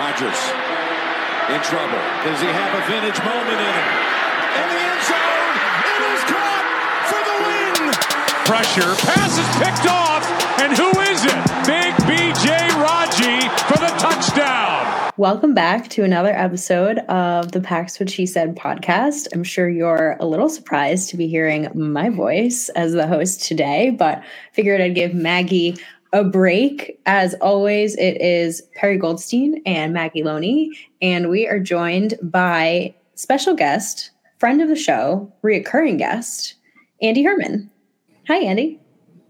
Rodgers in trouble. Does he have a vintage moment in him? In the end zone, it is caught for the win. Pressure, pass is picked off, and who is it? Big BJ Raji for the touchdown. Welcome back to another episode of the Pack's What She Said podcast. I'm sure you're a little surprised to be hearing my voice as the host today, but figured I'd give Maggie a break. As always, it is Perri Goldstein and Maggie Loney, and we are joined by special guest, friend of the show, reoccurring guest, Andy Herman. Hi, Andy.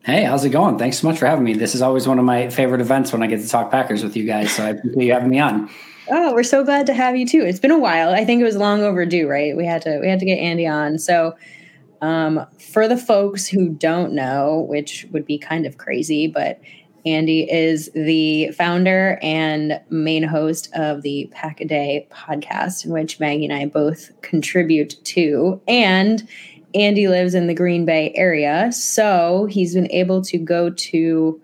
Hey, how's it going? Thanks so much for having me. This is always one of my favorite events when I get to talk Packers with you guys. So I appreciate you having me on. Oh, we're so glad to have you too. It's been a while. I think it was long overdue, right? We had to we had to get Andy on. So um, for the folks who don't know, which would be kind of crazy, but Andy is the founder and main host of the Pack a Day podcast, in which Maggie and I both contribute to. And Andy lives in the Green Bay area, so he's been able to go to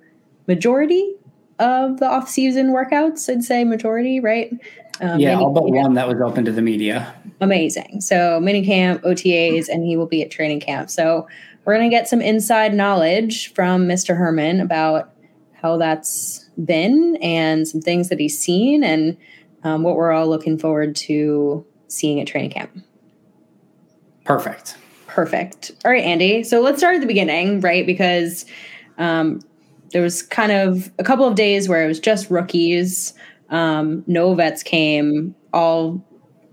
majority of the off-season workouts. I'd say majority, right? Um, yeah, all but one that was open to the media. Amazing. So mini camp, OTAs, and he will be at training camp. So we're gonna get some inside knowledge from Mr. Herman about how that's been and some things that he's seen and um, what we're all looking forward to seeing at training camp. Perfect. Perfect. All right, Andy. So let's start at the beginning, right? Because um, there was kind of a couple of days where it was just rookies. Um, no vets came. All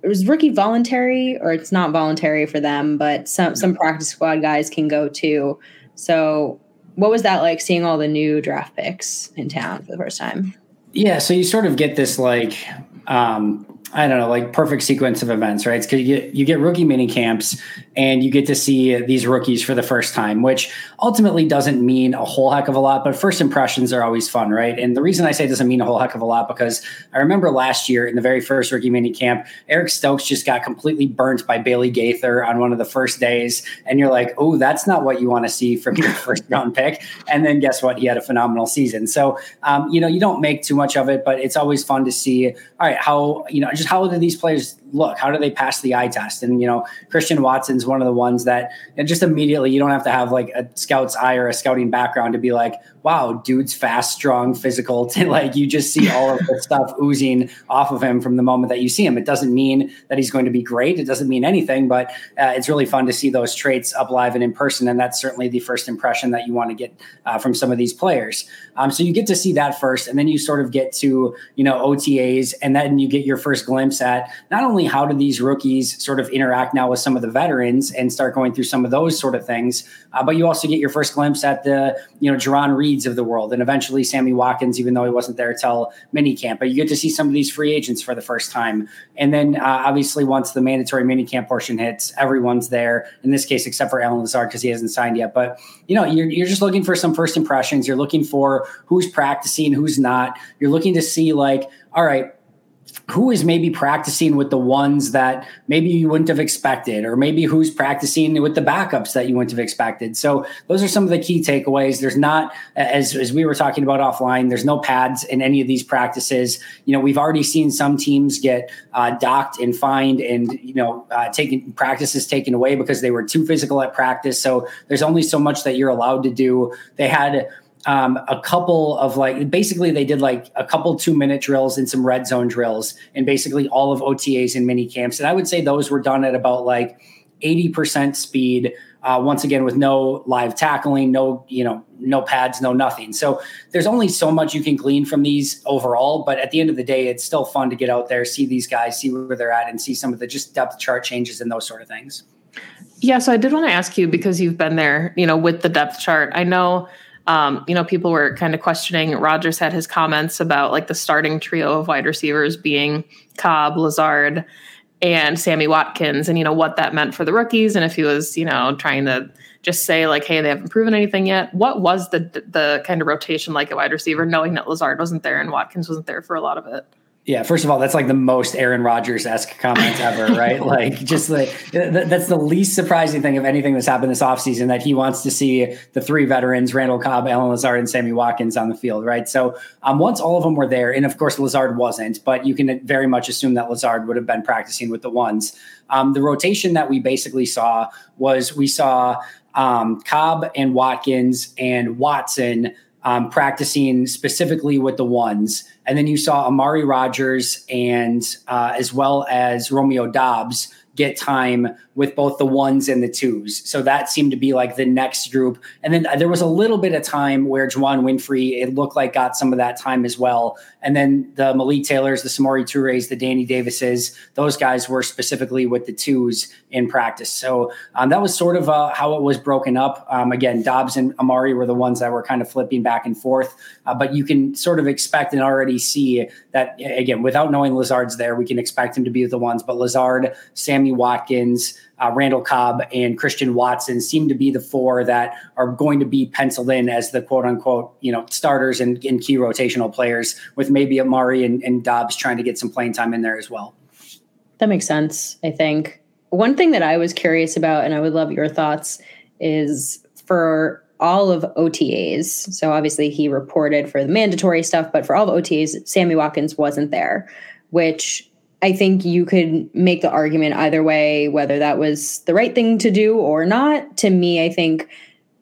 it was rookie voluntary, or it's not voluntary for them, but some some practice squad guys can go too. So what was that like seeing all the new draft picks in town for the first time? Yeah, so you sort of get this like um, I don't know, like perfect sequence of events, right? Because you get you get rookie mini camps and you get to see these rookies for the first time, which ultimately doesn't mean a whole heck of a lot, but first impressions are always fun, right? And the reason I say it doesn't mean a whole heck of a lot because I remember last year in the very first rookie mini camp, Eric Stokes just got completely burnt by Bailey Gaither on one of the first days, and you're like, oh, that's not what you want to see from your first round pick. And then guess what? He had a phenomenal season. So um, you know, you don't make too much of it, but it's always fun to see. All right, how you know, just how do these players look? How do they pass the eye test? And you know, Christian Watson's one of the ones that just immediately you don't have to have like a scout's eye or a scouting background to be like, wow, dude's fast, strong, physical. Like you just see all of the stuff oozing off of him from the moment that you see him. It doesn't mean that he's going to be great. It doesn't mean anything, but uh, it's really fun to see those traits up live and in person. And that's certainly the first impression that you want to get uh, from some of these players. Um, so you get to see that first, and then you sort of get to you know OTAs, and then you get your first glimpse at not only how do these rookies sort of interact now with some of the veterans and start going through some of those sort of things, uh, but you also get your first glimpse at the you know Jarran Reeds of the world, and eventually Sammy Watkins, even though he wasn't there till minicamp. But you get to see some of these free agents for the first time, and then uh, obviously once the mandatory minicamp portion hits, everyone's there. In this case, except for Allen Lazard because he hasn't signed yet. But you know, you're you're just looking for some first impressions. You're looking for who's practicing, who's not. You're looking to see like, all right who is maybe practicing with the ones that maybe you wouldn't have expected, or maybe who's practicing with the backups that you wouldn't have expected. So those are some of the key takeaways. There's not, as, as we were talking about offline, there's no pads in any of these practices. You know, we've already seen some teams get uh, docked and fined and, you know, uh, taken practices taken away because they were too physical at practice. So there's only so much that you're allowed to do. They had um, a couple of like basically they did like a couple two minute drills and some red zone drills and basically all of OTAs and mini camps. And I would say those were done at about like 80% speed. Uh, once again, with no live tackling, no you know, no pads, no nothing. So there's only so much you can glean from these overall. But at the end of the day, it's still fun to get out there, see these guys, see where they're at, and see some of the just depth chart changes and those sort of things. Yeah, so I did want to ask you because you've been there, you know, with the depth chart. I know um, you know, people were kind of questioning. Rodgers had his comments about like the starting trio of wide receivers being Cobb, Lazard, and Sammy Watkins, and you know what that meant for the rookies, and if he was, you know, trying to just say like, hey, they haven't proven anything yet. What was the the kind of rotation like at wide receiver, knowing that Lazard wasn't there and Watkins wasn't there for a lot of it? Yeah, first of all, that's like the most Aaron Rodgers esque comment ever, right? like, just like th- that's the least surprising thing of anything that's happened this offseason that he wants to see the three veterans, Randall Cobb, Allen Lazard, and Sammy Watkins on the field, right? So, um, once all of them were there, and of course, Lazard wasn't, but you can very much assume that Lazard would have been practicing with the ones. Um, the rotation that we basically saw was we saw um, Cobb and Watkins and Watson um, practicing specifically with the ones. And then you saw Amari Rodgers and uh, as well as Romeo Doubs get time with both the ones and the twos. So that seemed to be like the next group. And then uh, there was a little bit of time where Juwann Winfrey, it looked like got some of that time as well. And then the Malik Taylors, the Samori Toure's, the Danny Davises, those guys were specifically with the twos in practice. So um, that was sort of uh, how it was broken up. Um, again, Doubs and Amari were the ones that were kind of flipping back and forth. Uh, but you can sort of expect and already see that, again, without knowing Lazard's there, we can expect him to be the ones. But Lazard, Sammy Watkins, uh, Randall Cobb and Christian Watson seem to be the four that are going to be penciled in as the quote unquote, you know, starters and, and key rotational players with maybe Amari and, and Doubs trying to get some playing time in there as well. That makes sense, I think. One thing that I was curious about, and I would love your thoughts, is for all of OTAs. So obviously he reported for the mandatory stuff, but for all the OTAs, Sammy Watkins wasn't there, which I think you could make the argument either way, whether that was the right thing to do or not. To me, I think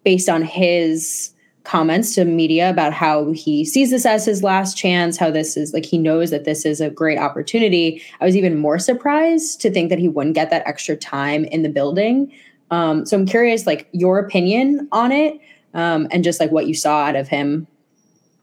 based on his comments to media about how he sees this as his last chance, how this is like he knows that this is a great opportunity. I was even more surprised to think that he wouldn't get that extra time in the building. Um, so I'm curious, like your opinion on it, um, and just like what you saw out of him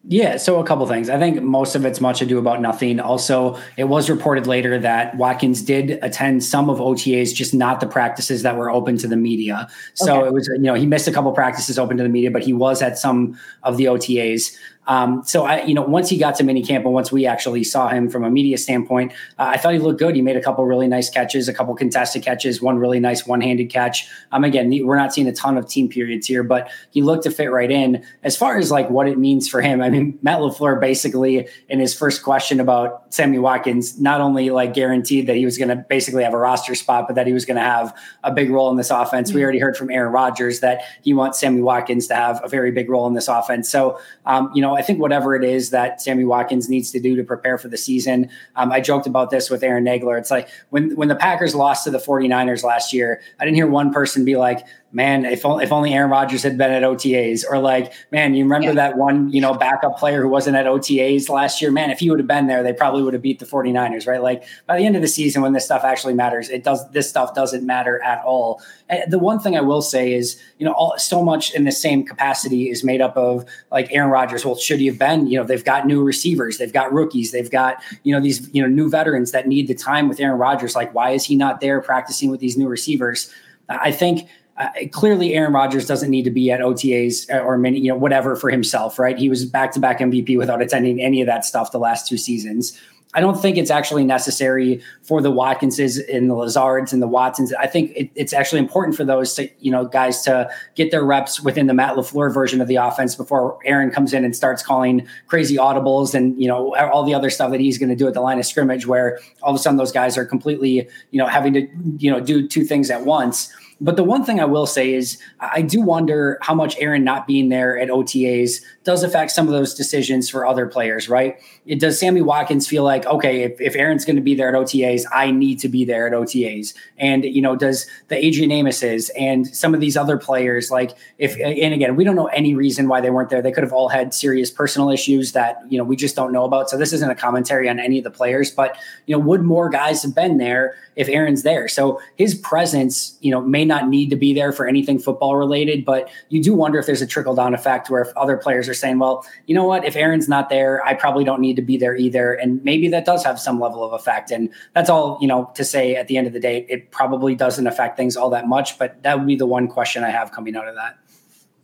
yeah, so a couple things. I think most of it's much ado about nothing. Also, it was reported later that Watkins did attend some of OTAs, just not the practices that were open to the media. So okay. it was, you know, he missed a couple practices open to the media, but he was at some of the OTAs. Um, so I, you know, once he got to minicamp and once we actually saw him from a media standpoint, uh, I thought he looked good. He made a couple really nice catches, a couple contested catches, one really nice one-handed catch. Um, again, we're not seeing a ton of team periods here, but he looked to fit right in. As far as like what it means for him, I mean, Matt LaFleur basically in his first question about Sammy Watkins, not only like guaranteed that he was going to basically have a roster spot, but that he was going to have a big role in this offense. Mm-hmm. We already heard from Aaron Rodgers that he wants Sammy Watkins to have a very big role in this offense. So, um, you know, I think whatever it is that Sammy Watkins needs to do to prepare for the season. Um, I joked about this with Aaron Nagler. It's like when when the Packers lost to the 49ers last year, I didn't hear one person be like, man, if only, if only Aaron Rodgers had been at OTAs, or like, man, you remember yeah. that one, you know, backup player who wasn't at OTAs last year? Man, if he would have been there, they probably would have beat the 49ers, right? Like by the end of the season, when this stuff actually matters, it does, this stuff doesn't matter at all. And the one thing I will say is, you know, all, so much in the same capacity is made up of like Aaron Rodgers. Well, should he have been, you know, they've got new receivers, they've got rookies, they've got, you know, these, you know, new veterans that need the time with Aaron Rodgers. Like, why is he not there practicing with these new receivers? I think uh, clearly Aaron Rodgers doesn't need to be at OTAs or many, you know, whatever for himself, right? He was back to back MVP without attending any of that stuff the last two seasons. I don't think it's actually necessary for the Watkinses and the Lazards and the Watsons. I think it, it's actually important for those to, you know, guys to get their reps within the Matt LaFleur version of the offense before Aaron comes in and starts calling crazy audibles and, you know, all the other stuff that he's going to do at the line of scrimmage where all of a sudden those guys are completely, you know, having to, you know, do two things at once. But the one thing I will say is I do wonder how much Aaron not being there at OTAs does affect some of those decisions for other players, right? It does Sammy Watkins feel like, okay, if, if Aaron's going to be there at OTAs, I need to be there at OTAs. And, you know, does the Adrian Amos's and some of these other players, like if, and again, we don't know any reason why they weren't there. They could have all had serious personal issues that, you know, we just don't know about. So this isn't a commentary on any of the players, but, you know, would more guys have been there if Aaron's there? So his presence, you know, may not need to be there for anything football related, but you do wonder if there's a trickle down effect where if other players are saying, well, you know what, if Aaron's not there, I probably don't need to be there either. And maybe that does have some level of effect. And that's all, you know, to say at the end of the day, it probably doesn't affect things all that much. But that would be the one question I have coming out of that.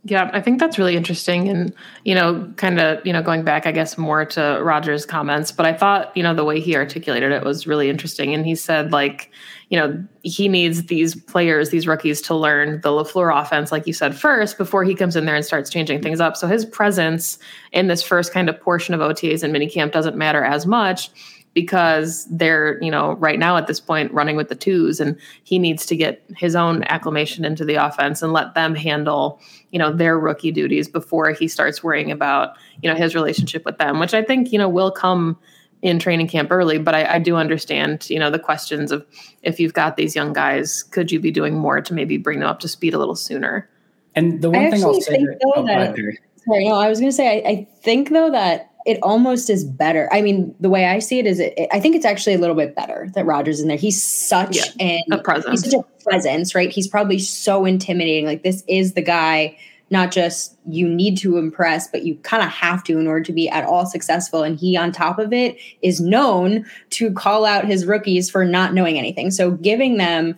Yeah, I think that's really interesting. And, you know, kind of, you know, going back, I guess, more to Rodgers' comments, but I thought, you know, the way he articulated it was really interesting. And he said, like, you know, he needs these players, these rookies to learn the LaFleur offense, like you said, first before he comes in there and starts changing things up. So his presence in this first kind of portion of OTAs and minicamp doesn't matter as much because they're you know right now at this point running with the twos and he needs to get his own acclimation into the offense and let them handle you know their rookie duties before he starts worrying about you know his relationship with them which i think you know will come in training camp early. But I, I do understand you know the questions of if you've got these young guys could you be doing more to maybe bring them up to speed a little sooner? And the one thing i'll say though, oh, that, sorry no i was going to say I, I think though that it almost is better. I mean, the way I see it is, it, it I think it's actually a little bit better that Rodgers in there. He's such yeah, an a presence. He's such a presence, right? He's probably so intimidating. Like this is the guy. Not just you need to impress, but you kind of have to in order to be at all successful. And he, on top of it, is known to call out his rookies for not knowing anything. So giving them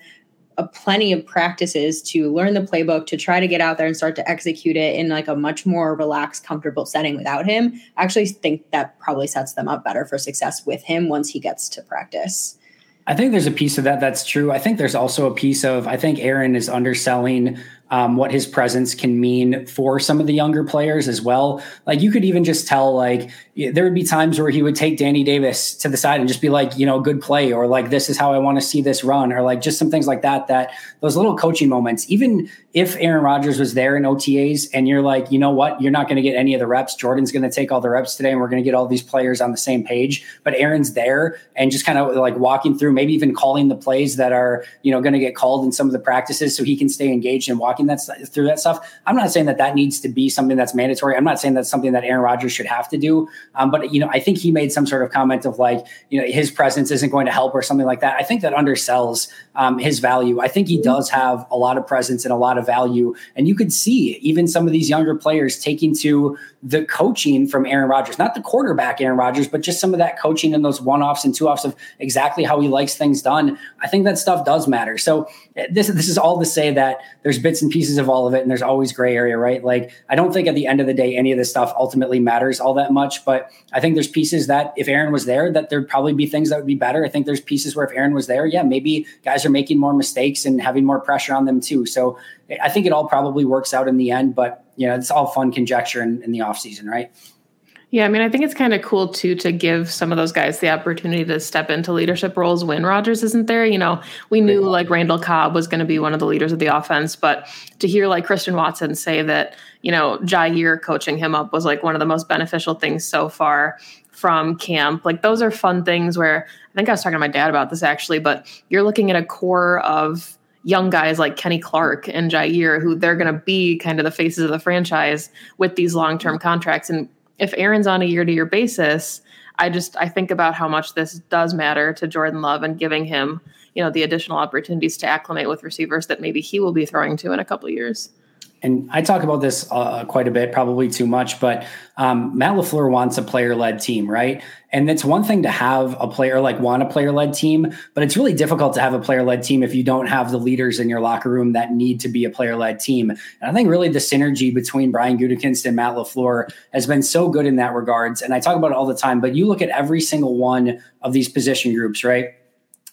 a plenty of practices to learn the playbook to try to get out there and start to execute it in like a much more relaxed comfortable setting without him I actually think that probably sets them up better for success with him once he gets to practice I think there's a piece of that that's true. I think there's also a piece of I think Aaron is underselling um, what his presence can mean for some of the younger players as well. Like you could even just tell, like there would be times where he would take Danny Davis to the side and just be like, you know, good play, or like this is how I want to see this run, or like just some things like that. That those little coaching moments, even if Aaron Rodgers was there in OTAs and you're like, you know what, you're not going to get any of the reps. Jordan's going to take all the reps today, and we're going to get all these players on the same page. But Aaron's there and just kind of like walking through, maybe even calling the plays that are you know going to get called in some of the practices, so he can stay engaged and walking that through that stuff. I'm not saying that that needs to be something that's mandatory. I'm not saying that's something that Aaron Rodgers should have to do. Um, but you know, I think he made some sort of comment of like, you know, his presence isn't going to help or something like that. I think that undersells um, his value. I think he does have a lot of presence and a lot of value, and you could see even some of these younger players taking to the coaching from Aaron Rodgers, not the quarterback Aaron Rodgers, but just some of that coaching and those one offs and two offs of exactly how he likes things done. I think that stuff does matter. So eh, this this is all to say that there's bits and pieces of all of it, and there's always gray area, right? Like I don't think at the end of the day any of this stuff ultimately matters all that much, but I think there's pieces that if Aaron was there, that there'd probably be things that would be better. I think there's pieces where if Aaron was there, yeah, maybe guys are making more mistakes and having more pressure on them too. So I think it all probably works out in the end, but you know, it's all fun conjecture in, in the off season, right? Yeah, I mean, I think it's kind of cool too to give some of those guys the opportunity to step into leadership roles when Rodgers isn't there. You know, we knew like Randall Cobb was going to be one of the leaders of the offense, but to hear like Christian Watson say that, you know, Jaire coaching him up was like one of the most beneficial things so far from camp. Like those are fun things where I think I was talking to my dad about this actually, but you're looking at a core of young guys like Kenny Clark and Jaire, who they're going to be kind of the faces of the franchise with these long term contracts. And if Aaron's on a year to year basis, I just I think about how much this does matter to Jordan Love and giving him you know the additional opportunities to acclimate with receivers that maybe he will be throwing to in a couple years and I talk about this uh, quite a bit, probably too much, but um, Matt LaFleur wants a player led team, right? And it's one thing to have a player like want a player led team, but it's really difficult to have a player led team if you don't have the leaders in your locker room that need to be a player led team. And I think really the synergy between Brian Gutekunst and Matt LaFleur has been so good in that regards. And I talk about it all the time, but you look at every single one of these position groups, right?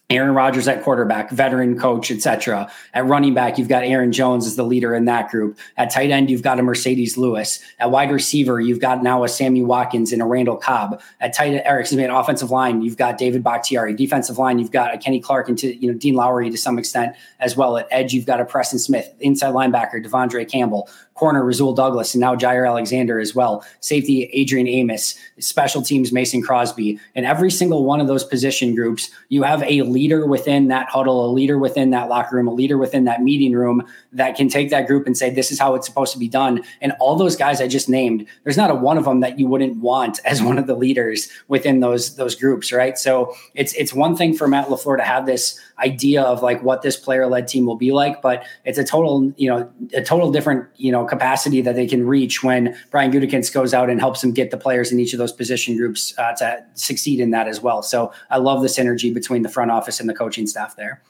Aaron Rodgers at quarterback, veteran coach, etc. At running back, you've got Aaron Jones as the leader in that group. At tight end, you've got a Marcedes Lewis. At wide receiver, you've got now a Sammy Watkins and a Randall Cobb. At tight, or excuse me, at offensive line, you've got David Bakhtiari. Defensive line, you've got a Kenny Clark and to you know Dean Lowry to some extent as well. At edge, you've got a Preston Smith. Inside linebacker, De'Vondre Campbell corner Rasul Douglas, and now Jaire Alexander as well. Safety Adrian Amos, special teams Mason Crosby. In every single one of those position groups, you have a leader within that huddle, a leader within that locker room, a leader within that meeting room that can take that group and say, this is how it's supposed to be done. And all those guys I just named, there's not a one of them that you wouldn't want as one of the leaders within those those groups, right? So it's it's one thing for Matt LaFleur to have this idea of like what this player led team will be like, but it's a total, you know, a total different, you know, capacity that they can reach when Brian Gutekunst goes out and helps them get the players in each of those position groups uh, to succeed in that as well. So I love the synergy between the front office and the coaching staff there.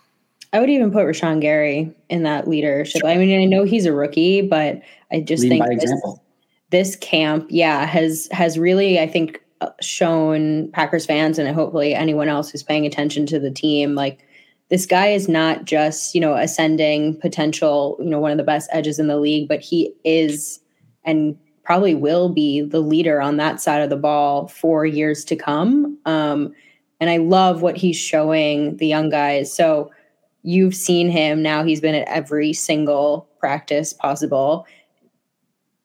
I would even put Rashan Gary in that leadership. Sure. I mean, I know he's a rookie, but I just Leading think this, this camp, yeah, has has really, I think, uh, shown Packers fans and hopefully anyone else who's paying attention to the team, like this guy is not just, you know, ascending potential, you know, one of the best edges in the league, but he is and probably will be the leader on that side of the ball for years to come. Um, and I love what he's showing the young guys. So you've seen him now, he's been at every single practice possible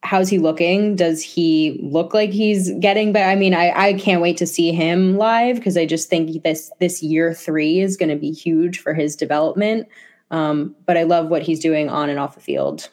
how's he looking? Does he look like he's getting better? I mean, I, I can't wait to see him live because I just think this this year three is going to be huge for his development. Um, but I love what he's doing on and off the field.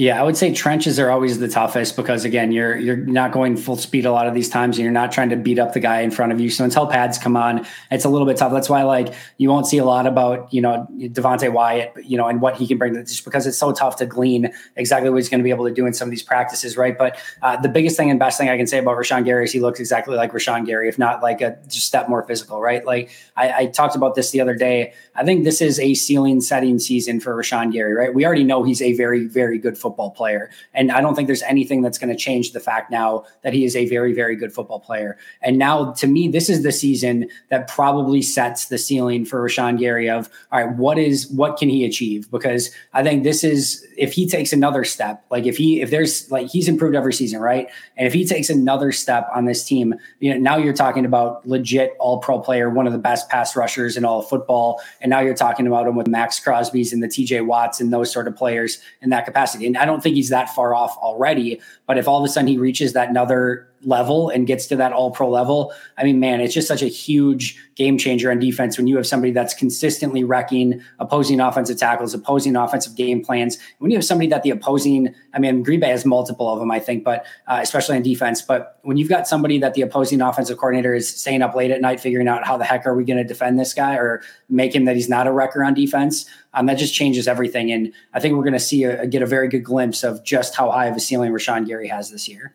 Yeah, I would say trenches are always the toughest because again, you're you're not going full speed a lot of these times, and you're not trying to beat up the guy in front of you. So until pads come on, it's a little bit tough. That's why like you won't see a lot about you know Devonte Wyatt, you know, and what he can bring to just because it's so tough to glean exactly what he's going to be able to do in some of these practices, right? But uh, the biggest thing and best thing I can say about Rashan Gary is he looks exactly like Rashan Gary, if not like a just step more physical, right? Like I, I talked about this the other day. I think this is a ceiling setting season for Rashan Gary, right? We already know he's a very very good football player. And I don't think there's anything that's going to change the fact now that he is a very, very good football player. And now, to me, this is the season that probably sets the ceiling for Rashan Gary of, all right, what is, what can he achieve? Because I think this is, if he takes another step, like if he, if there's, like, he's improved every season, right? And if he takes another step on this team, you know, now you're talking about legit all pro player, one of the best pass rushers in all of football. And now you're talking about him with Maxx Crosby's and the TJ Watts and those sort of players in that capacity. And I don't think he's that far off already. But if all of a sudden he reaches that another level and gets to that all pro level, I mean, man, it's just such a huge game changer on defense when you have somebody that's consistently wrecking opposing offensive tackles, opposing offensive game plans. When you have somebody that the opposing, I mean, Green Bay has multiple of them, I think, but uh, especially on defense. But when you've got somebody that the opposing offensive coordinator is staying up late at night figuring out how the heck are we going to defend this guy or make him that he's not a wrecker on defense, um, that just changes everything. And I think we're going to see a, get a very good glimpse of just how high of a ceiling Rashan Gary has this year.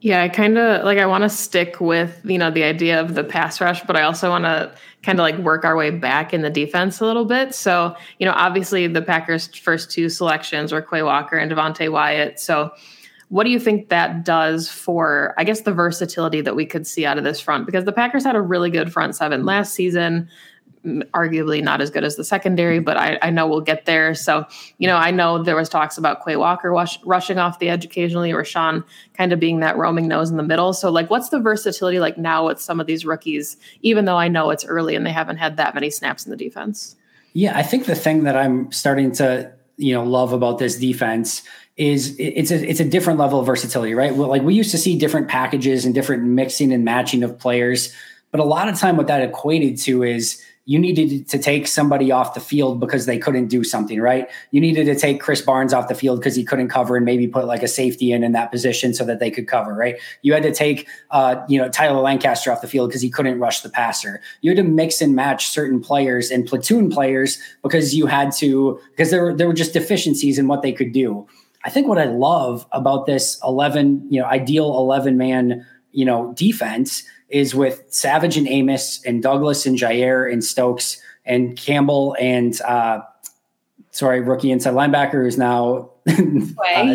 Yeah, I kind of like I want to stick with, you know, the idea of the pass rush, but I also want to kind of like work our way back in the defense a little bit. So, you know, obviously the Packers first two selections were Quay Walker and Devonte Wyatt. So, what do you think that does for I guess the versatility that we could see out of this front because the Packers had a really good front seven last season arguably not as good as the secondary, but I, I, know we'll get there. So, you know, I know there was talks about Quay Walker rush, rushing off the edge occasionally, or Sean kind of being that roaming nose in the middle. So, like, what's the versatility like now with some of these rookies? Even though I know it's early and they haven't had that many snaps in the defense. Yeah, I think the thing that I'm starting to you know love about this defense is it's a it's a different level of versatility, right? Well, like we used to see different packages and different mixing and matching of players, but a lot of time what that equated to is you needed to take somebody off the field because they couldn't do something, right? You needed to take Krys Barnes off the field because he couldn't cover and maybe put like a safety in in that position so that they could cover, right? You had to take, uh, you know, Tyler Lancaster off the field because he couldn't rush the passer. You had to mix and match certain players and platoon players because you had to because there were there were just deficiencies in what they could do. I think what I love about this 11, you know, ideal 11 man, you know, defense is with Savage and Amos and Douglas and Jaire and Stokes and Campbell and uh, sorry, rookie inside linebacker who's now uh,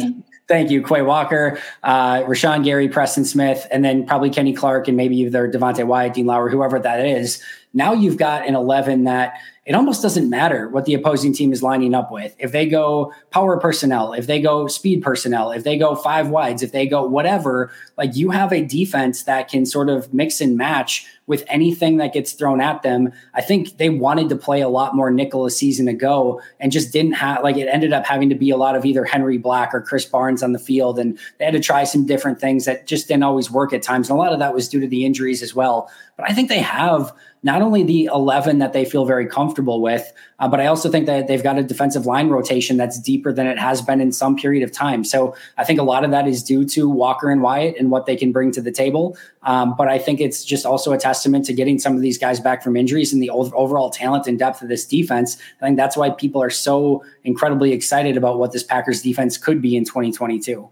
Thank you, Quay Walker, uh, Rashan Gary, Preston Smith, and then probably Kenny Clark, and maybe either Devonte Wyatt, Dean Lowry, whoever that is. Now you've got an 11 that it almost doesn't matter what the opposing team is lining up with. If they go power personnel, if they go speed personnel, if they go five wides, if they go whatever, like you have a defense that can sort of mix and match with anything that gets thrown at them. I think they wanted to play a lot more nickel a season ago and just didn't have like it ended up having to be a lot of either Henry Black or Krys Barnes on the field. And they had to try some different things that just didn't always work at times. And a lot of that was due to the injuries as well. But I think they have not only the 11 that they feel very comfortable with, uh, but I also think that they've got a defensive line rotation that's deeper than it has been in some period of time. So I think a lot of that is due to Walker and Wyatt and what they can bring to the table. Um, but I think it's just also a testament to getting some of these guys back from injuries and the overall talent and depth of this defense. I think that's why people are so incredibly excited about what this Packers defense could be in 2022.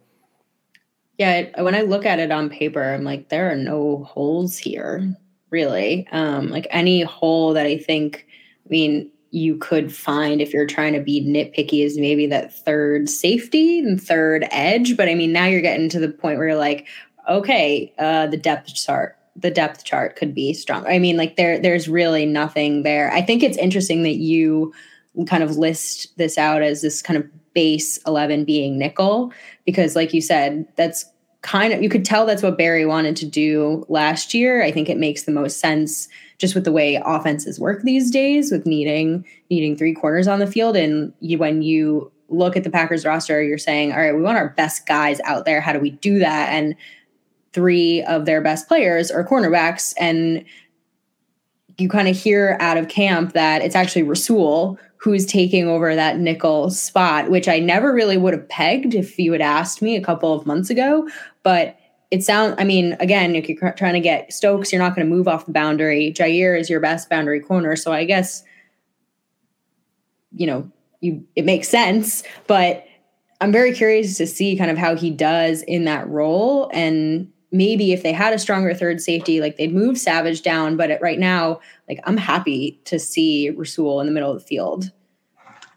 Yeah, when I look at it on paper, I'm like, there are no holes here really. Um, like any hole that I think, I mean, you could find if you're trying to be nitpicky is maybe that third safety and third edge. But I mean, now you're getting to the point where you're like, okay, uh, the depth chart, the depth chart could be strong. I mean, like there, there's really nothing there. I think it's interesting that you kind of list this out as this kind of base 11 being nickel, because like you said, that's kind of you could tell that's what Barry wanted to do last year. I think it makes the most sense just with the way offenses work these days with needing needing three corners on the field. And you, when you look at the Packers roster you're saying all right we want our best guys out there. How do we do that? And three of their best players are cornerbacks. And you kind of hear out of camp that it's actually Rasul who's taking over that nickel spot, which I never really would have pegged if you had asked me a couple of months ago. But it sounds, I mean, again, if you're trying to get Stokes, you're not going to move off the boundary. Jaire is your best boundary corner. So I guess, you know, you it makes sense. But I'm very curious to see kind of how he does in that role. And maybe if they had a stronger third safety, like they'd move Savage down. But right now, like I'm happy to see Rasul in the middle of the field.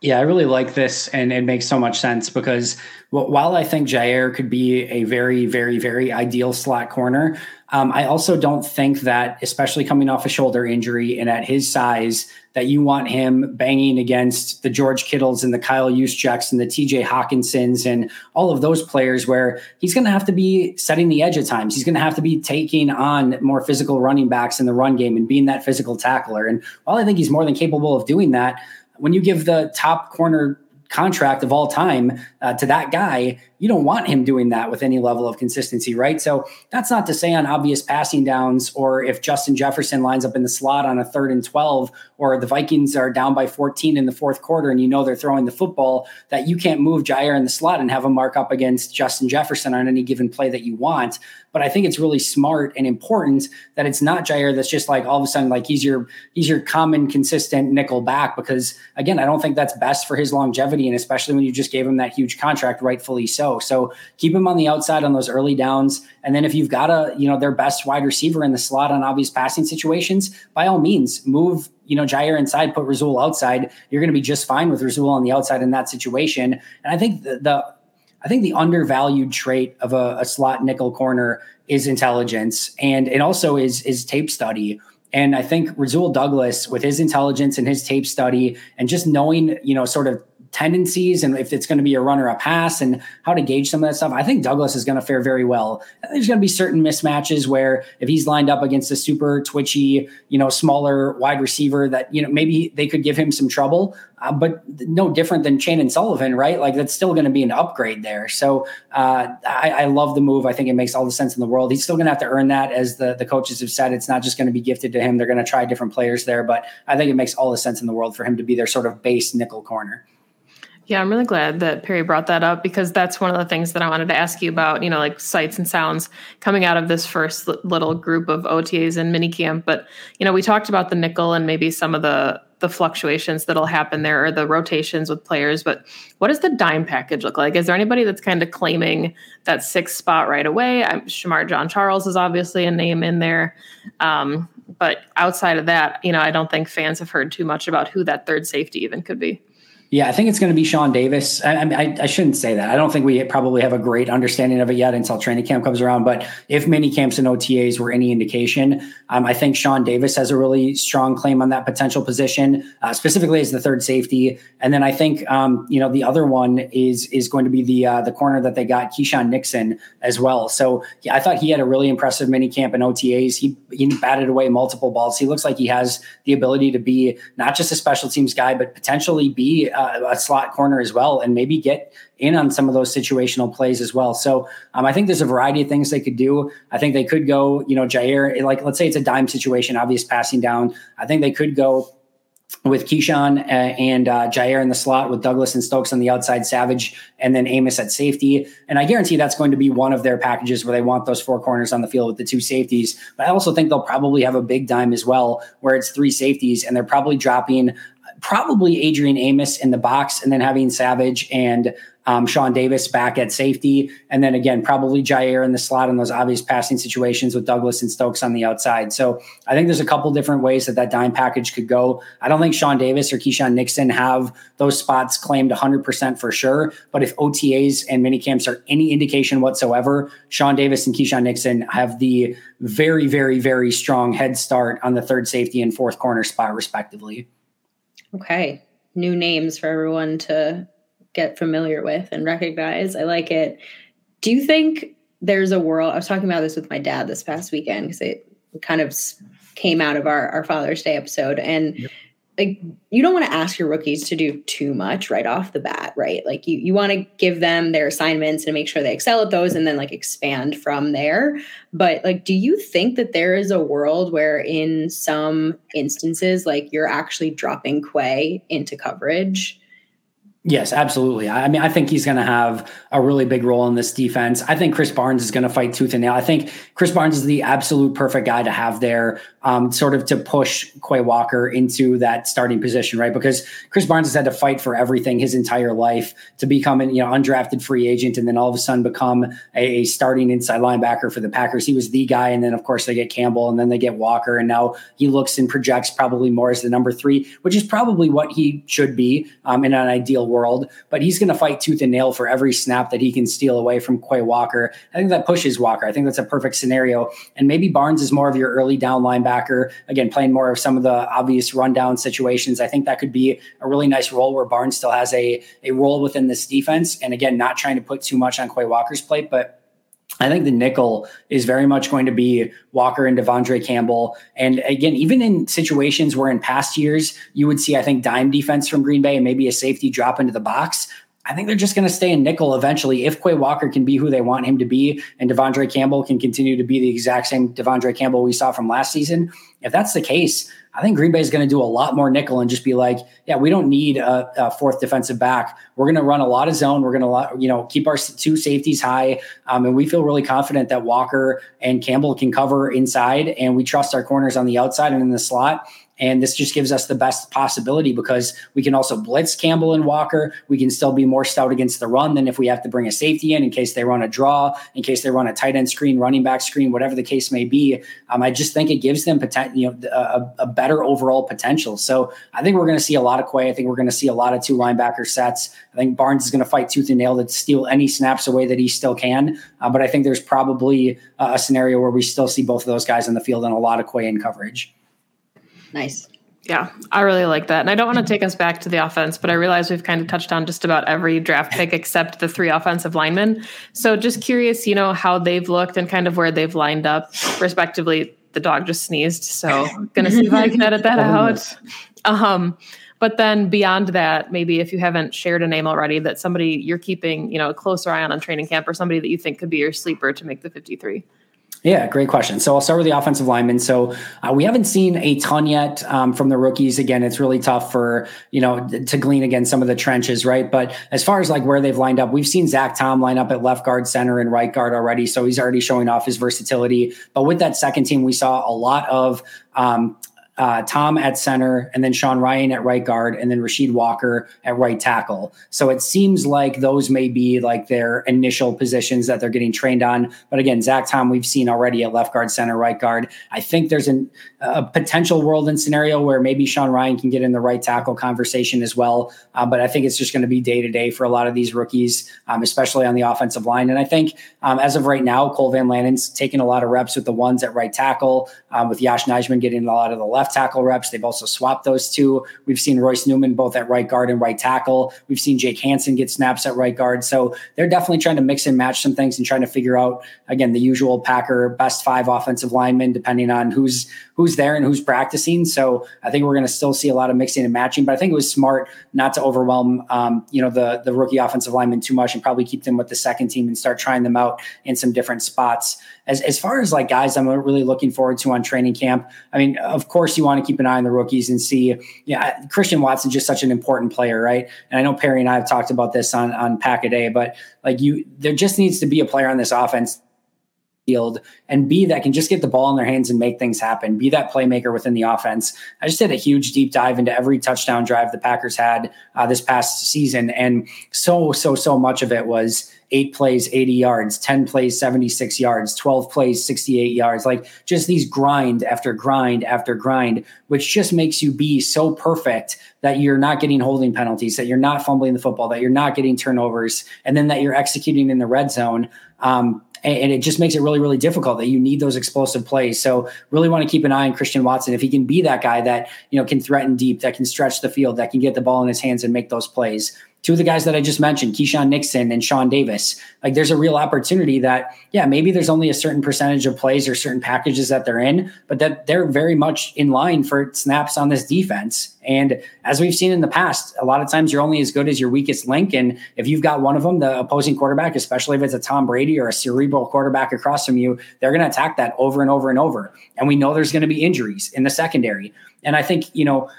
Yeah, I really like this, and it makes so much sense because while I think Jaire could be a very, very, very ideal slot corner, um, I also don't think that, especially coming off a shoulder injury and at his size, that you want him banging against the George Kittles and the Kyle Juszczyks and the TJ Hockensons and all of those players where he's going to have to be setting the edge at times. He's going to have to be taking on more physical running backs in the run game and being that physical tackler. And while I think he's more than capable of doing that, when you give the top corner contract of all time uh, to that guy, you don't want him doing that with any level of consistency, right? So that's not to say on obvious passing downs or if Justin Jefferson lines up in the slot on a third and 12 or the Vikings are down by 14 in the fourth quarter and you know they're throwing the football that you can't move Jaire in the slot and have him mark up against Justin Jefferson on any given play that you want. But I think it's really smart and important that it's not Jaire that's just like all of a sudden like he's your he's your common consistent nickel back because again I don't think that's best for his longevity and especially when you just gave him that huge contract rightfully so. So keep him on the outside on those early downs. And then if you've got a, you know, their best wide receiver in the slot on obvious passing situations, by all means, move, you know, Jaire inside, put Rasul outside. You're going to be just fine with Rasul on the outside in that situation. And I think the, the I think the undervalued trait of a, a slot nickel corner is intelligence, and it also is is tape study. And I think Rasul Douglas, with his intelligence and his tape study, and just knowing, you know, sort of tendencies and if it's going to be a runner a pass and how to gauge some of that stuff. I think Douglas is going to fare very well. There's going to be certain mismatches where if he's lined up against a super twitchy, you know, smaller wide receiver that, you know, maybe they could give him some trouble, uh, but no different than Chandon Sullivan, right? Like that's still going to be an upgrade there. So uh, I, I, love the move. I think it makes all the sense in the world. He's still going to have to earn that as the, the coaches have said, it's not just going to be gifted to him. They're going to try different players there, but I think it makes all the sense in the world for him to be their sort of base nickel corner. Yeah, I'm really glad that Perri brought that up because that's one of the things that I wanted to ask you about, you know, like sights and sounds coming out of this first little group of OTAs and minicamp. But, you know, we talked about the nickel and maybe some of the the fluctuations that'll happen there or the rotations with players. But what does the dime package look like? Is there anybody that's kind of claiming that sixth spot right away? I'm, Shemar Jean-Charles is obviously a name in there. Um, but outside of that, you know, I don't think fans have heard too much about who that third safety even could be. Yeah, I think it's going to be Sean Davis. I, I, I, shouldn't say that. I don't think we probably have a great understanding of it yet until training camp comes around. But if mini camps and OTAs were any indication, um, I think Sean Davis has a really strong claim on that potential position, uh, specifically as the third safety. And then I think um, you know the other one is is going to be the uh, the corner that they got, Keisean Nixon, as well. So yeah, I thought he had a really impressive mini camp and OTAs. He he batted away multiple balls. He looks like he has the ability to be not just a special teams guy, but potentially be uh, a slot corner as well, and maybe get in on some of those situational plays as well. So um, I think there's a variety of things they could do. I think they could go, you know, Jaire, like let's say it's a dime situation, obvious passing down. I think they could go with Keisean uh, and uh, Jaire in the slot, with Douglas and Stokes on the outside, Savage, and then Amos at safety. And I guarantee that's going to be one of their packages where they want those four corners on the field with the two safeties. But I also think they'll probably have a big dime as well, where it's three safeties, and they're probably dropping probably Adrian Amos in the box, and then having Savage and um, Sean Davis back at safety, and then again probably Jaire in the slot in those obvious passing situations with Douglas and Stokes on the outside. So I think there's a couple different ways that that dime package could go. I don't think Sean Davis or Keisean Nixon have those spots claimed 100% for sure. But if OTAs and minicamps are any indication whatsoever, Sean Davis and Keisean Nixon have the very, very, very strong head start on the third safety and fourth corner spot, respectively. Okay. New names for everyone to get familiar with and recognize. I like it. Do you think there's a world? I was talking about this with my dad this past weekend because it kind of came out of our, our Father's Day episode. And yep. Like, you don't want to ask your rookies to do too much right off the bat, right? Like, you, you want to give them their assignments and make sure they excel at those and then like expand from there. But like, do you think that there is a world where in some instances, like, you're actually dropping Quay into coverage? Yes, absolutely. I mean, I think he's going to have a really big role in this defense. I think Krys Barnes is going to fight tooth and nail. I think Krys Barnes is the absolute perfect guy to have there, um, sort of to push Quay Walker into that starting position, right? Because Krys Barnes has had to fight for everything his entire life to become an you know undrafted free agent, and then all of a sudden become a, a starting inside linebacker for the Packers. He was the guy, and then of course they get Campbell, and then they get Walker, and now he looks and projects probably more as the number three, which is probably what he should be um, in an ideal world, but he's going to fight tooth and nail for every snap that he can steal away from Quay Walker. I think that pushes Walker. I think that's a perfect scenario. And maybe Barnes is more of your early down linebacker, again, playing more of some of the obvious rundown situations. I think that could be a really nice role where Barnes still has a, a role within this defense. And again, not trying to put too much on Quay Walker's plate, but I think the nickel is very much going to be Walker and De'Vondre Campbell. And again, even in situations where in past years you would see, I think, dime defense from Green Bay and maybe a safety drop into the box. I think they're just going to stay in nickel eventually if Quay Walker can be who they want him to be and De'Vondre Campbell can continue to be the exact same De'Vondre Campbell we saw from last season. If that's the case, I think Green Bay is going to do a lot more nickel and just be like, yeah, we don't need a, a fourth defensive back. We're going to run a lot of zone. We're going to, you know, keep our two safeties high, um, and we feel really confident that Walker and Campbell can cover inside, and we trust our corners on the outside and in the slot. And this just gives us the best possibility because we can also blitz Campbell and Walker. We can still be more stout against the run than if we have to bring a safety in in case they run a draw, in case they run a tight end screen, running back screen, whatever the case may be. Um, I just think it gives them potential, you know, a, a, better overall potential. So I think we're going to see a lot of Quay. I think we're going to see a lot of two linebacker sets. I think Barnes is going to fight tooth and nail to steal any snaps away that he still can. Uh, but I think there's probably a scenario where we still see both of those guys in the field and a lot of Quay in coverage. Nice. Yeah, I really like that. And I don't want to take us back to the offense, but I realize we've kind of touched on just about every draft pick except the three offensive linemen. So just curious, you know, how they've looked and kind of where they've lined up, respectively. The dog just sneezed, so gonna see if I can edit that out. Um, but then beyond that, maybe if you haven't shared a name already, that somebody you're keeping, you know, a closer eye on on training camp, or somebody that you think could be your sleeper to make the 53. Yeah, great question. So I'll start with the offensive linemen. So uh, we haven't seen a ton yet um, from the rookies. Again, it's really tough for you know to glean against some of the trenches, right? But as far as like where they've lined up, we've seen Zach Tom line up at left guard, center, and right guard already. So he's already showing off his versatility. But with that second team, we saw a lot of um, uh, Tom at center, and then Sean Ryan at right guard, and then Rasheed Walker at right tackle. So it seems like those may be like their initial positions that they're getting trained on. But again, Zach Tom, we've seen already at left guard, center, right guard. I think there's an, a potential world and scenario where maybe Sean Ryan can get in the right tackle conversation as well. Uh, but I think it's just going to be day to day for a lot of these rookies, um, especially on the offensive line. And I think um, as of right now, Cole Van Lanen's taking a lot of reps with the ones at right tackle, um, with Yosh Nijman getting a lot of the left left tackle reps. They've also swapped those two. We've seen Royce Newman both at right guard and right tackle. We've seen Jake Hanson get snaps at right guard. So they're definitely trying to mix and match some things and trying to figure out again the usual Packer best five offensive linemen depending on who's who's there and who's practicing. So I think we're going to still see a lot of mixing and matching. But I think it was smart not to overwhelm um, you know the the rookie offensive linemen too much and probably keep them with the second team and start trying them out in some different spots. As as far as like guys, I'm really looking forward to on training camp. I mean, of course, you want to keep an eye on the rookies and see. Yeah, Christian Watson just such an important player, right? And I know Perri and I have talked about this on on Pack a Day, but like you, there just needs to be a player on this offense field and B that can just get the ball in their hands and make things happen. Be that playmaker within the offense. I just did a huge deep dive into every touchdown drive the Packers had uh, this past season, and so so so much of it was eight plays 80 yards 10 plays 76 yards 12 plays 68 yards like just these grind after grind after grind which just makes you be so perfect that you're not getting holding penalties that you're not fumbling the football that you're not getting turnovers and then that you're executing in the red zone um, and, it just makes it really, really difficult that you need those explosive plays. So really want to keep an eye on Christian Watson if he can be that guy that you know can threaten deep, that can stretch the field, that can get the ball in his hands and make those plays two of the guys that I just mentioned, Keisean Nixon and Shawn Davis, like there's a real opportunity that, yeah, maybe there's only a certain percentage of plays or certain packages that they're in, but that they're very much in line for snaps on this defense. And as we've seen in the past, a lot of times you're only as good as your weakest link. And if you've got one of them, the opposing quarterback, especially if it's a Tom Brady or a cerebral quarterback across from you, they're going to attack that over and over and over. And we know there's going to be injuries in the secondary. And I think, you know,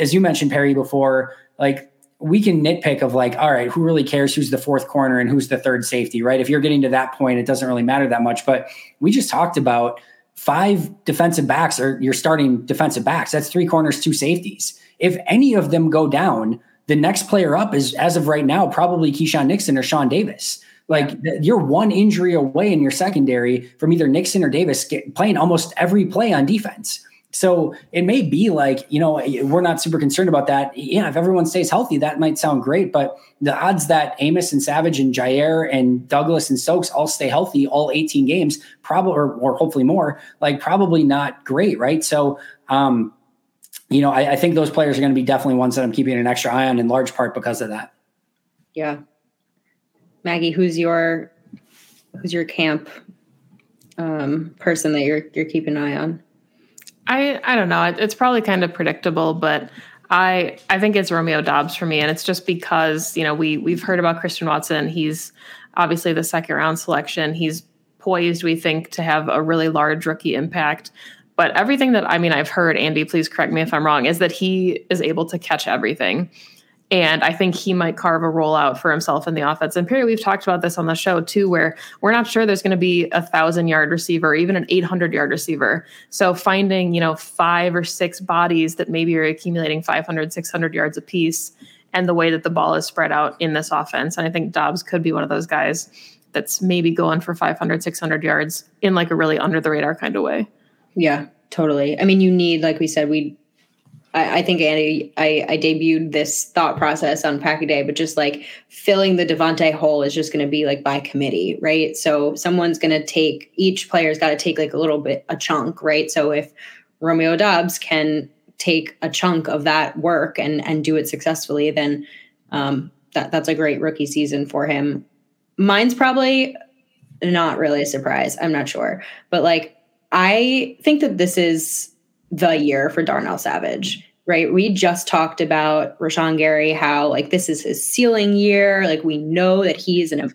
as you mentioned, Perri, before, like we can nitpick of like, all right, who really cares who's the fourth corner and who's the third safety, right? If you're getting to that point, it doesn't really matter that much. But we just talked about five defensive backs or you're starting defensive backs. That's three corners, two safeties. If any of them go down, the next player up is, as of right now, probably Keisean Nixon or Shawn Davis. Like you're one injury away in your secondary from either Nixon or Davis get, playing almost every play on defense. So it may be like, you know, we're not super concerned about that. Yeah, if everyone stays healthy, that might sound great. But the odds that Amos and Savage and Jaire and Douglas and Stokes all stay healthy all 18 games, probably or, or hopefully more, like probably not great, right? So um, you know, I, I think those players are going to be definitely ones that I'm keeping an extra eye on in large part because of that. Yeah. Maggie, who's your who's your camp um, person that you're you're keeping an eye on? I I don't know. It, it's probably kind of predictable, but I I think it's Romeo Doubs for me, and it's just because you know we we've heard about Christian Watson. He's obviously the second round selection. He's poised, we think, to have a really large rookie impact. But everything that I mean, I've heard, Andy, please correct me if I'm wrong, is that he is able to catch everything. And I think he might carve a role out for himself in the offense. And Perri, we've talked about this on the show too, where we're not sure there's going to be a thousand yard receiver, even an 800 yard receiver. So finding, you know, five or six bodies that maybe are accumulating 500, 600 yards apiece and the way that the ball is spread out in this offense. And I think Doubs could be one of those guys that's maybe going for 500, 600 yards in like a really under the radar kind of way. Yeah, totally. I mean, you need, like we said, we I, I think Andy, I, I debuted this thought process on Pack a Day, but just like filling the Davante hole is just going to be like by committee, right? So someone's going to take each player's got to take like a little bit a chunk, right? So if Romeo Doubs can take a chunk of that work and and do it successfully, then um, that that's a great rookie season for him. Mine's probably not really a surprise. I'm not sure, but like I think that this is the year for Darnell Savage, right? We just talked about Rashan Gary, how like this is his ceiling year. Like we know that he's in a,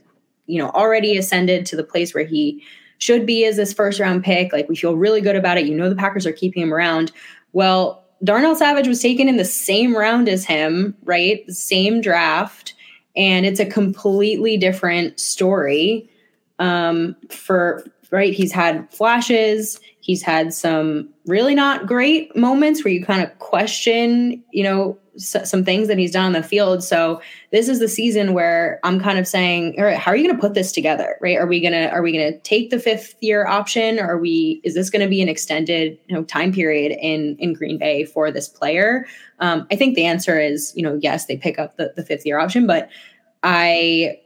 you know, already ascended to the place where he should be as this first round pick. Like we feel really good about it. You know, the Packers are keeping him around. Well, Darnell Savage was taken in the same round as him, right? Same draft. And it's a completely different story um, for right. He's had flashes He's had some really not great moments where you kind of question, you know, s- some things that he's done on the field. So this is the season where I'm kind of saying, all right, how are you going to put this together? Right? Are we gonna are we gonna take the fifth year option? Or are we is this going to be an extended you know time period in in Green Bay for this player? Um, I think the answer is you know yes, they pick up the, the fifth year option, but I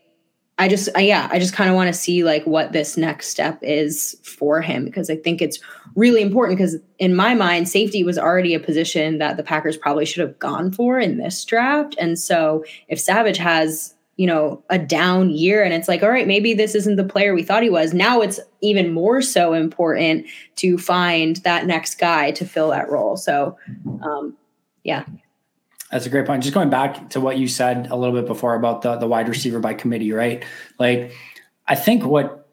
I just, I, yeah, I just kind of want to see like what this next step is for him because I think it's really important because in my mind, safety was already a position that the Packers probably should have gone for in this draft. And so if Savage has, you know, a down year and it's like, all right, maybe this isn't the player we thought he was. Now it's even more so important to find that next guy to fill that role. So, um, yeah, that's a great point. Just going back to what you said a little bit before about the the wide receiver by committee, right? Like, I think what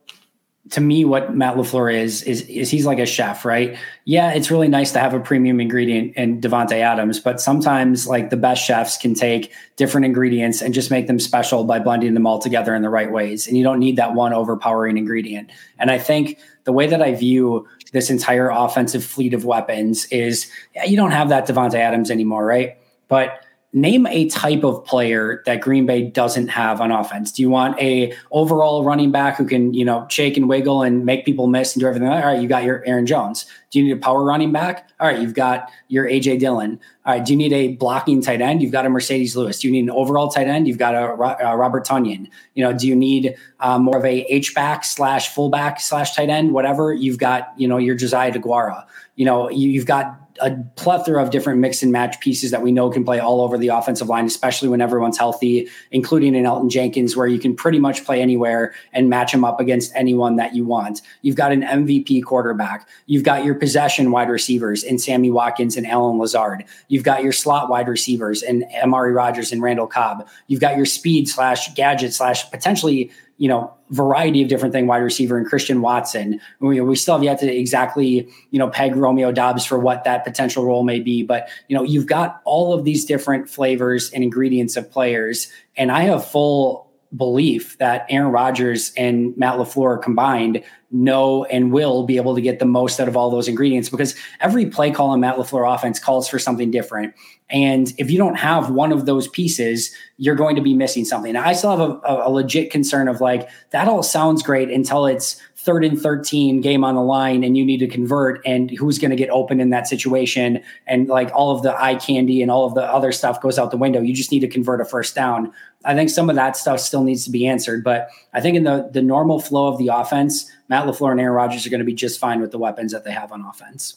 to me what Matt LaFleur is is is he's like a chef, right? Yeah, it's really nice to have a premium ingredient in Davante Adams, but sometimes like the best chefs can take different ingredients and just make them special by blending them all together in the right ways. And you don't need that one overpowering ingredient. And I think the way that I view this entire offensive fleet of weapons is yeah, you don't have that Davante Adams anymore, right? But name a type of player that Green Bay doesn't have on offense. Do you want a overall running back who can, you know, shake and wiggle and make people miss and do everything? All right, you got your Aaron Jones. Do you need a power running back? All right, you've got your AJ Dillon. All right, do you need a blocking tight end? You've got a Marcedes Lewis. Do you need an overall tight end? You've got a, a Robert Tonyan. You know, do you need um, more of a H back slash fullback slash tight end? Whatever. You've got, you know, your Josiah Deguara. You know, you, you've got a plethora of different mix and match pieces that we know can play all over the offensive line, especially when everyone's healthy, including in Elgton Jenkins, where you can pretty much play anywhere and match him up against anyone that you want. You've got an MVP quarterback. You've got your possession wide receivers in Sammy Watkins and Allen Lazard. You've got your slot wide receivers in Amari Rodgers and Randall Cobb. You've got your speed slash gadget slash potentially you know, variety of different thing wide receiver and Christian Watson. We, we still have yet to exactly, you know, peg Romeo Doubs for what that potential role may be. But, you know, you've got all of these different flavors and ingredients of players. And I have full belief that Aaron Rodgers and Matt LaFleur combined know and will be able to get the most out of all those ingredients because every play call in Matt LaFleur offense calls for something different. And if you don't have one of those pieces, you're going to be missing something. Now, I still have a, a, legit concern of like, that all sounds great until it's third and 13 game on the line and you need to convert and who's going to get open in that situation. And like all of the eye candy and all of the other stuff goes out the window. You just need to convert a first down. I think some of that stuff still needs to be answered. But I think in the, the normal flow of the offense, Matt LaFleur and Aaron Rodgers are going to be just fine with the weapons that they have on offense.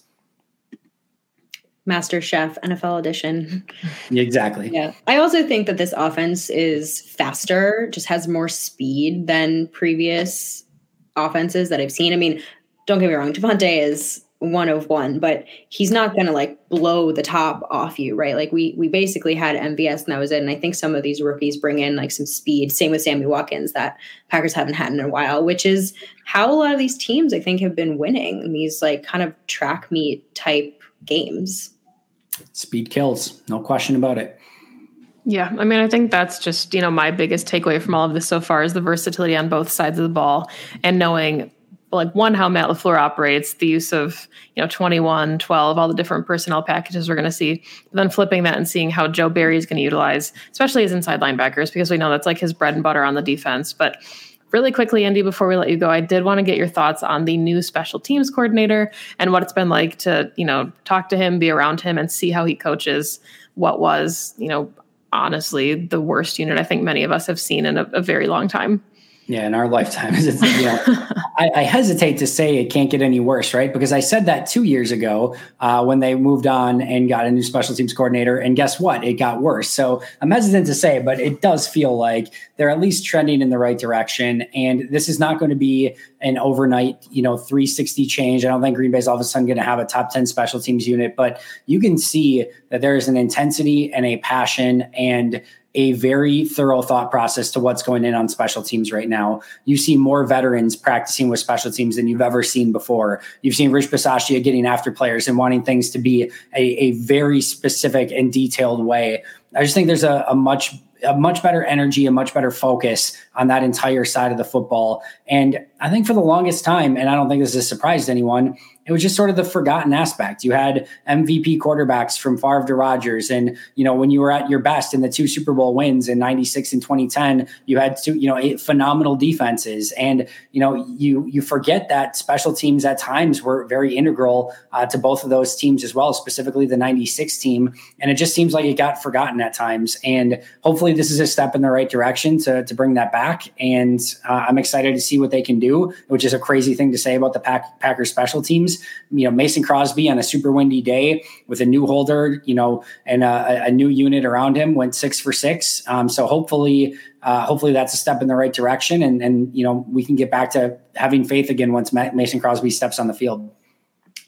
Master Chef NFL edition. Exactly. Yeah. I also think that this offense is faster, just has more speed than previous offenses that I've seen. I mean, don't get me wrong, Davante is one of one, but he's not going to like blow the top off you, right? Like we we basically had MVS and that was it. And I think some of these rookies bring in like some speed. Same with Sammy Watkins that Packers haven't had in a while, which is how a lot of these teams I think have been winning in these like kind of track meet type games. Speed kills, no question about it. Yeah, I mean, I think that's just, you know, my biggest takeaway from all of this so far is the versatility on both sides of the ball and knowing like one how Matt LaFleur operates, the use of, you know, 21, 12, all the different personnel packages we're going to see, then flipping that and seeing how Joe Barry is going to utilize, especially his inside linebackers, because we know that's like his bread and butter on the defense. But really quickly, Andy, before we let you go, I did want to get your thoughts on the new special teams coordinator and what it's been like to, you know, talk to him, be around him, and see how he coaches what was, you know, honestly the worst unit I think many of us have seen in a, a very long time. Yeah, in our lifetime, it's, you know, I, I, hesitate to say it can't get any worse, right? Because I said that two years ago uh, when they moved on and got a new special teams coordinator, and guess what? It got worse. So I'm hesitant to say, but it does feel like they're at least trending in the right direction. And this is not going to be an overnight, you know, 360 change. I don't think Green Bay's all of a sudden going to have a top 10 special teams unit, but you can see that there is an intensity and a passion and a very thorough thought process to what's going in on special teams right now. You see more veterans practicing with special teams than you've ever seen before. You've seen Rich Bisaccia getting after players and wanting things to be a, a very specific and detailed way. I just think there's a, a much a much better energy, a much better focus on that entire side of the football. And I think for the longest time, and I don't think this has surprised anyone, it was just sort of the forgotten aspect. You had MVP quarterbacks from Favre to Rodgers, and you know when you were at your best in the two Super Bowl wins in '96 and 2010, you had two you know phenomenal defenses, and you know you you forget that special teams at times were very integral uh, to both of those teams as well, specifically the '96 team, and it just seems like it got forgotten at times. And hopefully, this is a step in the right direction to to bring that back. And uh, I'm excited to see what they can do, which is a crazy thing to say about the Pack, Packers special teams you know, Mason Crosby on a super windy day with a new holder, you know, and a, a new unit around him went six for six. Um, so hopefully, uh, hopefully that's a step in the right direction, and and you know we can get back to having faith again once Mason Crosby steps on the field.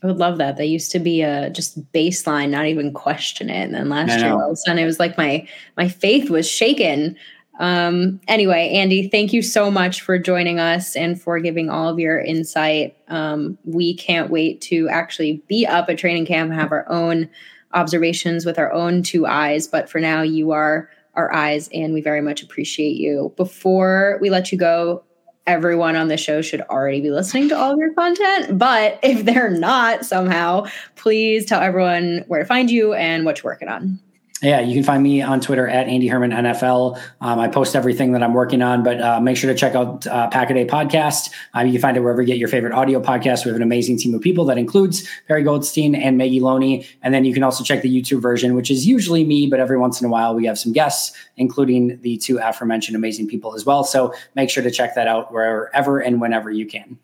I would love that. That used to be a just baseline, not even question it. And then last year, all of a sudden, it was like my my faith was shaken um, anyway, Andy, thank you so much for joining us and for giving all of your insight. Um, we can't wait to actually be up at training camp and have our own observations with our own two eyes. But for now, you are our eyes, and we very much appreciate you. Before we let you go, everyone on the show should already be listening to all of your content. But if they're not somehow, please tell everyone where to find you and what you're working on yeah, you can find me on Twitter at Andy Herman NFL. Um, I post everything that I'm working on, but uh, make sure to check out uh, Pack a Day Podcast. Uh, you can find it wherever you get your favorite audio podcast. We have an amazing team of people that includes Perri Goldstein and Maggie Loney. And then you can also check the YouTube version, which is usually me, but every once in a while we have some guests, including the two aforementioned amazing people as well. So make sure to check that out wherever and whenever you can.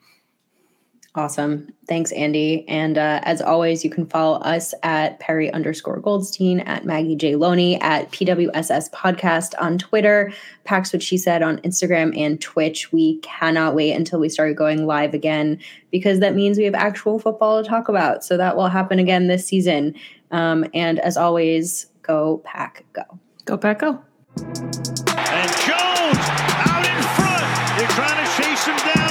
Awesome. Thanks, Andy. And uh, as always, you can follow us at Perri underscore Goldstein, at Maggie J. Loney, at PWSS Podcast on Twitter, Pack's What She Said on Instagram and Twitch. We cannot wait until we start going live again because that means we have actual football to talk about. So that will happen again this season. Um, and as always, go Pack, go. Go Pack, go. And Jones out in front. They're trying to chase him down.